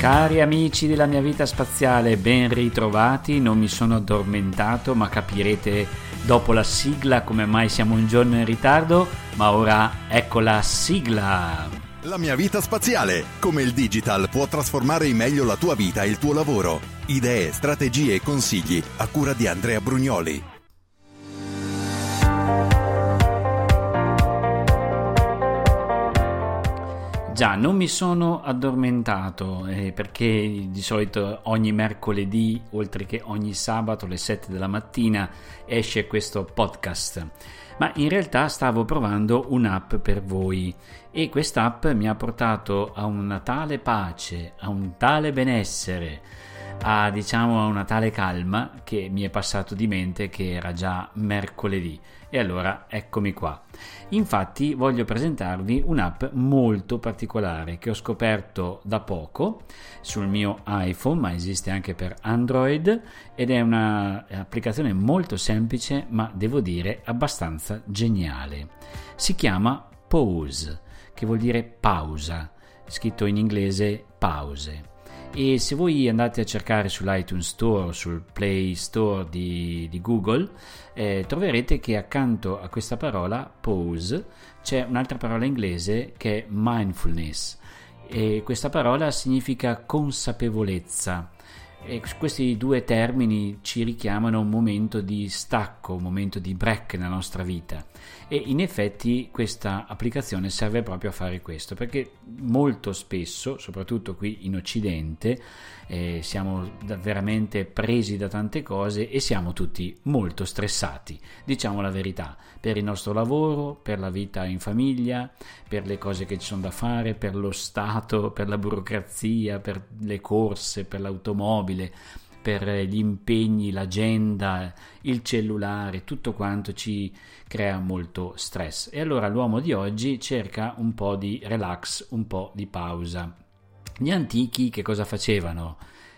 Cari amici della mia vita spaziale, ben ritrovati, non mi sono addormentato, ma capirete dopo la sigla come mai siamo un giorno in ritardo, ma ora ecco la sigla. La mia vita spaziale, come il digital può trasformare in meglio la tua vita e il tuo lavoro. Idee, strategie e consigli a cura di Andrea Brugnoli. Già, non mi sono addormentato eh, perché di solito ogni mercoledì, oltre che ogni sabato alle 7 della mattina, esce questo podcast. Ma in realtà stavo provando un'app per voi e quest'app mi ha portato a una tale pace, a un tale benessere, a diciamo a una tale calma che mi è passato di mente che era già mercoledì. E allora eccomi qua. Infatti voglio presentarvi un'app molto particolare che ho scoperto da poco sul mio iPhone, ma esiste anche per Android ed è un'applicazione molto semplice, ma devo dire abbastanza geniale. Si chiama Pause, che vuol dire pausa, scritto in inglese pause e se voi andate a cercare sull'iTunes Store sul Play Store di, di Google eh, troverete che accanto a questa parola pause c'è un'altra parola inglese che è mindfulness. E questa parola significa consapevolezza. E questi due termini ci richiamano un momento di stacco, un momento di break nella nostra vita e in effetti questa applicazione serve proprio a fare questo perché molto spesso, soprattutto qui in Occidente, eh, siamo veramente presi da tante cose e siamo tutti molto stressati, diciamo la verità, per il nostro lavoro, per la vita in famiglia, per le cose che ci sono da fare, per lo Stato, per la burocrazia, per le corse, per l'automobile per gli impegni, l'agenda, il cellulare, tutto quanto ci crea molto stress. E allora l'uomo di oggi cerca un po' di relax, un po' di pausa. Gli antichi che cosa facevano?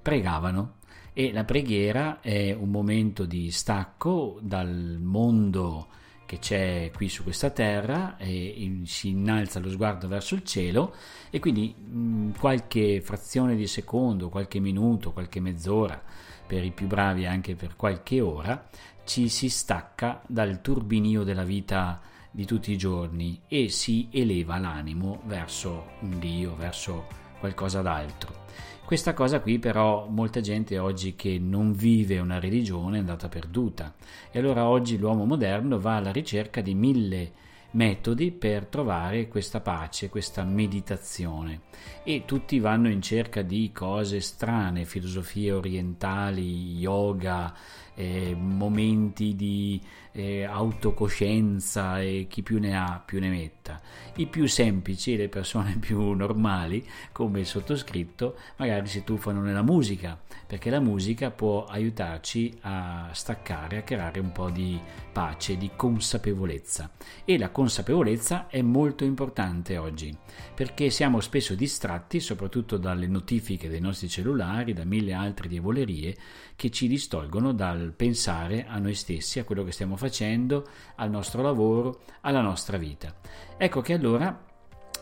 Pregavano e la preghiera è un momento di stacco dal mondo che c'è qui su questa terra e si innalza lo sguardo verso il cielo e quindi mh, qualche frazione di secondo, qualche minuto, qualche mezz'ora, per i più bravi anche per qualche ora, ci si stacca dal turbinio della vita di tutti i giorni e si eleva l'animo verso un Dio, verso qualcosa d'altro. Questa cosa qui però molta gente oggi che non vive una religione è andata perduta e allora oggi l'uomo moderno va alla ricerca di mille metodi per trovare questa pace, questa meditazione e tutti vanno in cerca di cose strane, filosofie orientali, yoga, eh, momenti di eh, autocoscienza e chi più ne ha più ne metta. I più semplici, le persone più normali, come il sottoscritto, magari si tuffano nella musica, perché la musica può aiutarci a staccare, a creare un po' di pace, di consapevolezza. E la consapevolezza è molto importante oggi, perché siamo spesso distratti, soprattutto dalle notifiche dei nostri cellulari, da mille altre diavolerie che ci distolgono dal pensare a noi stessi, a quello che stiamo facendo, al nostro lavoro, alla nostra vita. Ecco che allora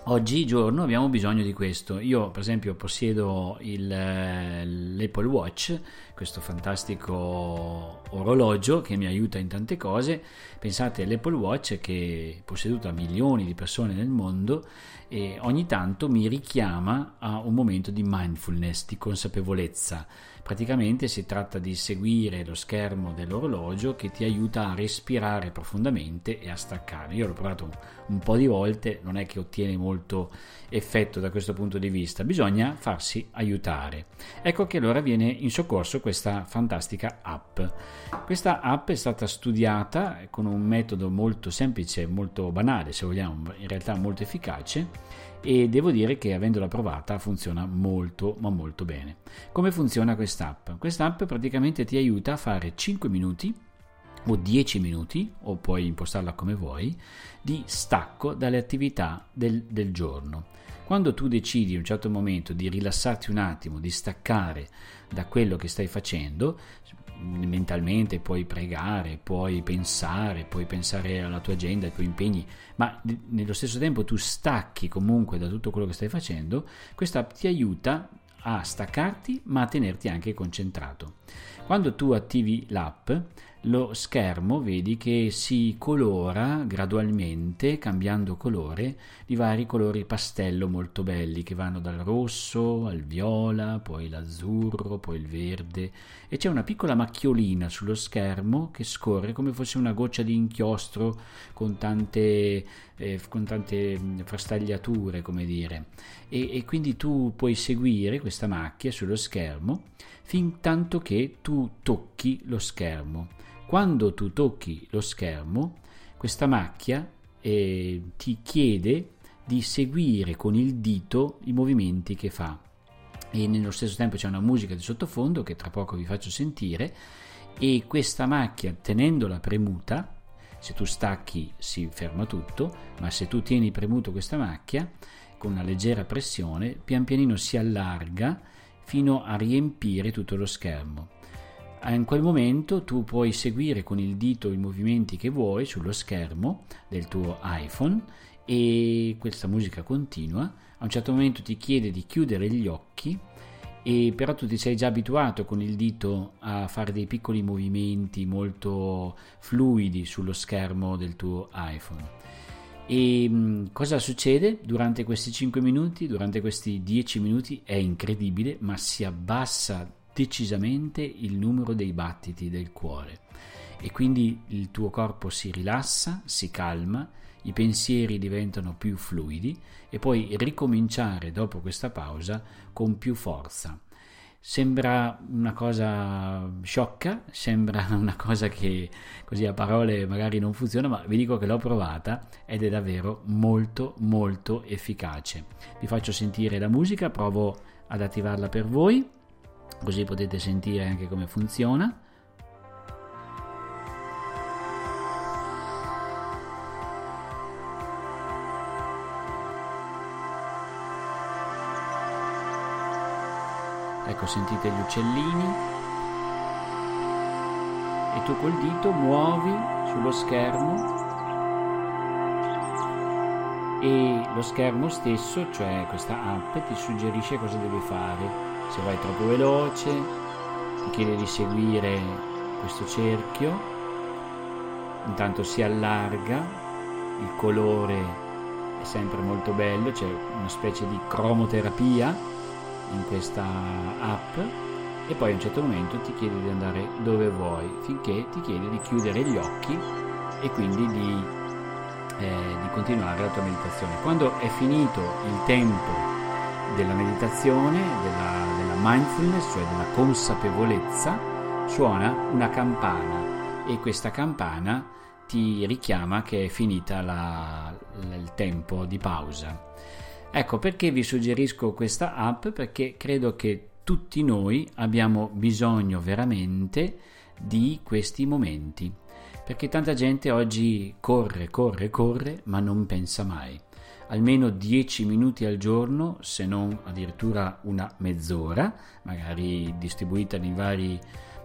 Oggigiorno abbiamo bisogno di questo. Io, per esempio, possiedo il, l'Apple Watch, questo fantastico orologio che mi aiuta in tante cose. Pensate all'Apple Watch che è posseduto da milioni di persone nel mondo e ogni tanto mi richiama a un momento di mindfulness, di consapevolezza Praticamente si tratta di seguire lo schermo dell'orologio che ti aiuta a respirare profondamente e a staccare. Io l'ho provato un po' di volte, non è che ottiene molto effetto da questo punto di vista, bisogna farsi aiutare. Ecco che allora viene in soccorso questa fantastica app. Questa app è stata studiata con un metodo molto semplice, molto banale, se vogliamo, in realtà molto efficace e devo dire che avendola provata funziona molto ma molto bene. Come funziona quest'app? Quest'app praticamente ti aiuta a fare 5 minuti o 10 minuti, o puoi impostarla come vuoi, di stacco dalle attività del, del giorno. Quando tu decidi in un certo momento di rilassarti un attimo, di staccare da quello che stai facendo, mentalmente puoi pregare, puoi pensare, puoi pensare alla tua agenda, ai tuoi impegni, ma nello stesso tempo tu stacchi comunque da tutto quello che stai facendo, questa ti aiuta a staccarti ma a tenerti anche concentrato. Quando tu attivi l'app, lo schermo vedi che si colora gradualmente cambiando colore di vari colori pastello molto belli che vanno dal rosso al viola, poi l'azzurro, poi il verde e c'è una piccola macchiolina sullo schermo che scorre come fosse una goccia di inchiostro con tante, eh, con tante frastagliature, come dire. E, e quindi tu puoi seguire questa macchia sullo schermo fin tanto che tu tocchi lo schermo. Quando tu tocchi lo schermo, questa macchia eh, ti chiede di seguire con il dito i movimenti che fa. E nello stesso tempo c'è una musica di sottofondo che tra poco vi faccio sentire. E questa macchia tenendola premuta se tu stacchi si ferma tutto ma se tu tieni premuto questa macchia con una leggera pressione pian pianino si allarga fino a riempire tutto lo schermo in quel momento tu puoi seguire con il dito i movimenti che vuoi sullo schermo del tuo iPhone e questa musica continua. A un certo momento ti chiede di chiudere gli occhi e però tu ti sei già abituato con il dito a fare dei piccoli movimenti molto fluidi sullo schermo del tuo iPhone. E mm, cosa succede durante questi 5 minuti? Durante questi 10 minuti è incredibile, ma si abbassa decisamente il numero dei battiti del cuore e quindi il tuo corpo si rilassa, si calma, i pensieri diventano più fluidi e puoi ricominciare dopo questa pausa con più forza. Sembra una cosa sciocca, sembra una cosa che così a parole magari non funziona, ma vi dico che l'ho provata ed è davvero molto molto efficace. Vi faccio sentire la musica, provo ad attivarla per voi così potete sentire anche come funziona. Ecco, sentite gli uccellini. E tu col dito muovi sullo schermo. E lo schermo stesso, cioè questa app, ti suggerisce cosa devi fare. Se vai troppo veloce ti chiede di seguire questo cerchio. Intanto si allarga il colore è sempre molto bello c'è una specie di cromoterapia in questa app e poi a un certo momento ti chiede di andare dove vuoi finché ti chiede di chiudere gli occhi e quindi di, eh, di continuare la tua meditazione quando è finito il tempo della meditazione, della, della mindfulness, cioè della consapevolezza, suona una campana e questa campana ti richiama che è finita la, la, il tempo di pausa. Ecco perché vi suggerisco questa app perché credo che tutti noi abbiamo bisogno veramente di questi momenti perché tanta gente oggi corre, corre, corre ma non pensa mai. Almeno 10 minuti al giorno, se non addirittura una mezz'ora, magari distribuita nei vari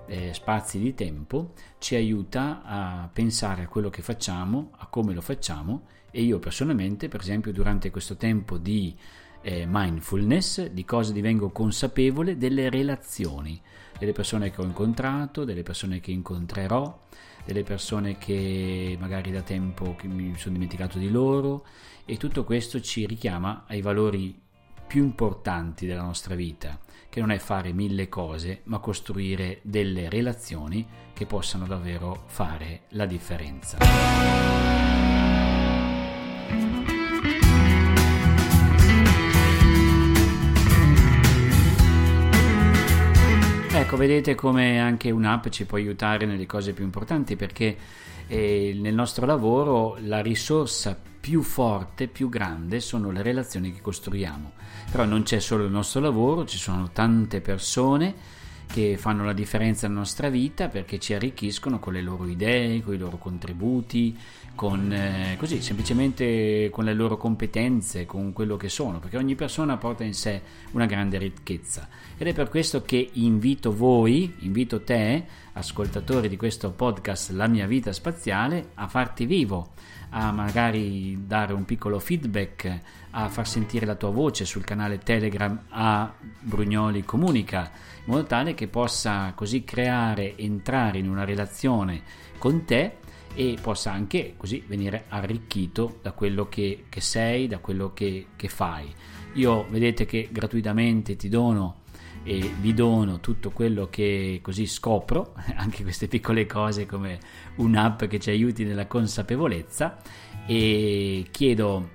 eh, spazi di tempo, ci aiuta a pensare a quello che facciamo, a come lo facciamo. E io personalmente, per esempio, durante questo tempo di eh, mindfulness, di cosa divengo consapevole delle relazioni, delle persone che ho incontrato, delle persone che incontrerò, delle persone che magari da tempo mi sono dimenticato di loro. E tutto questo ci richiama ai valori più importanti della nostra vita, che non è fare mille cose, ma costruire delle relazioni che possano davvero fare la differenza. Ecco, vedete come anche un'app ci può aiutare nelle cose più importanti perché eh, nel nostro lavoro la risorsa più forte, più grande sono le relazioni che costruiamo. Però non c'è solo il nostro lavoro, ci sono tante persone che fanno la differenza nella nostra vita perché ci arricchiscono con le loro idee, con i loro contributi, con eh, così semplicemente con le loro competenze, con quello che sono, perché ogni persona porta in sé una grande ricchezza. Ed è per questo che invito voi, invito te, ascoltatori di questo podcast La mia vita spaziale, a farti vivo, a magari dare un piccolo feedback, a far sentire la tua voce sul canale Telegram a Brugnoli Comunica, in modo tale che possa così creare, entrare in una relazione con te e possa anche così venire arricchito da quello che, che sei, da quello che, che fai. Io vedete che gratuitamente ti dono e vi dono tutto quello che così scopro, anche queste piccole cose come un'app che ci aiuti nella consapevolezza. E chiedo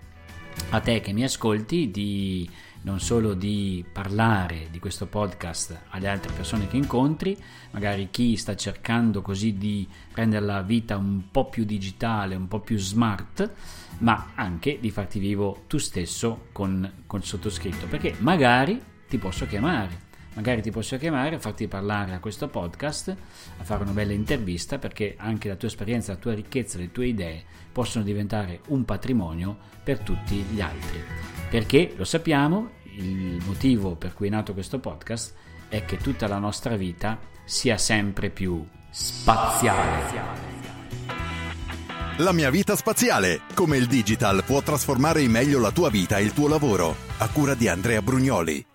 a te che mi ascolti di non solo di parlare di questo podcast alle altre persone che incontri, magari chi sta cercando così di rendere la vita un po' più digitale, un po' più smart, ma anche di farti vivo tu stesso con, con sottoscritto, perché magari ti posso chiamare magari ti posso chiamare a farti parlare a questo podcast, a fare una bella intervista, perché anche la tua esperienza, la tua ricchezza, le tue idee possono diventare un patrimonio per tutti gli altri. Perché lo sappiamo, il motivo per cui è nato questo podcast è che tutta la nostra vita sia sempre più spaziale. La mia vita spaziale, come il digital può trasformare in meglio la tua vita e il tuo lavoro, a cura di Andrea Brugnoli.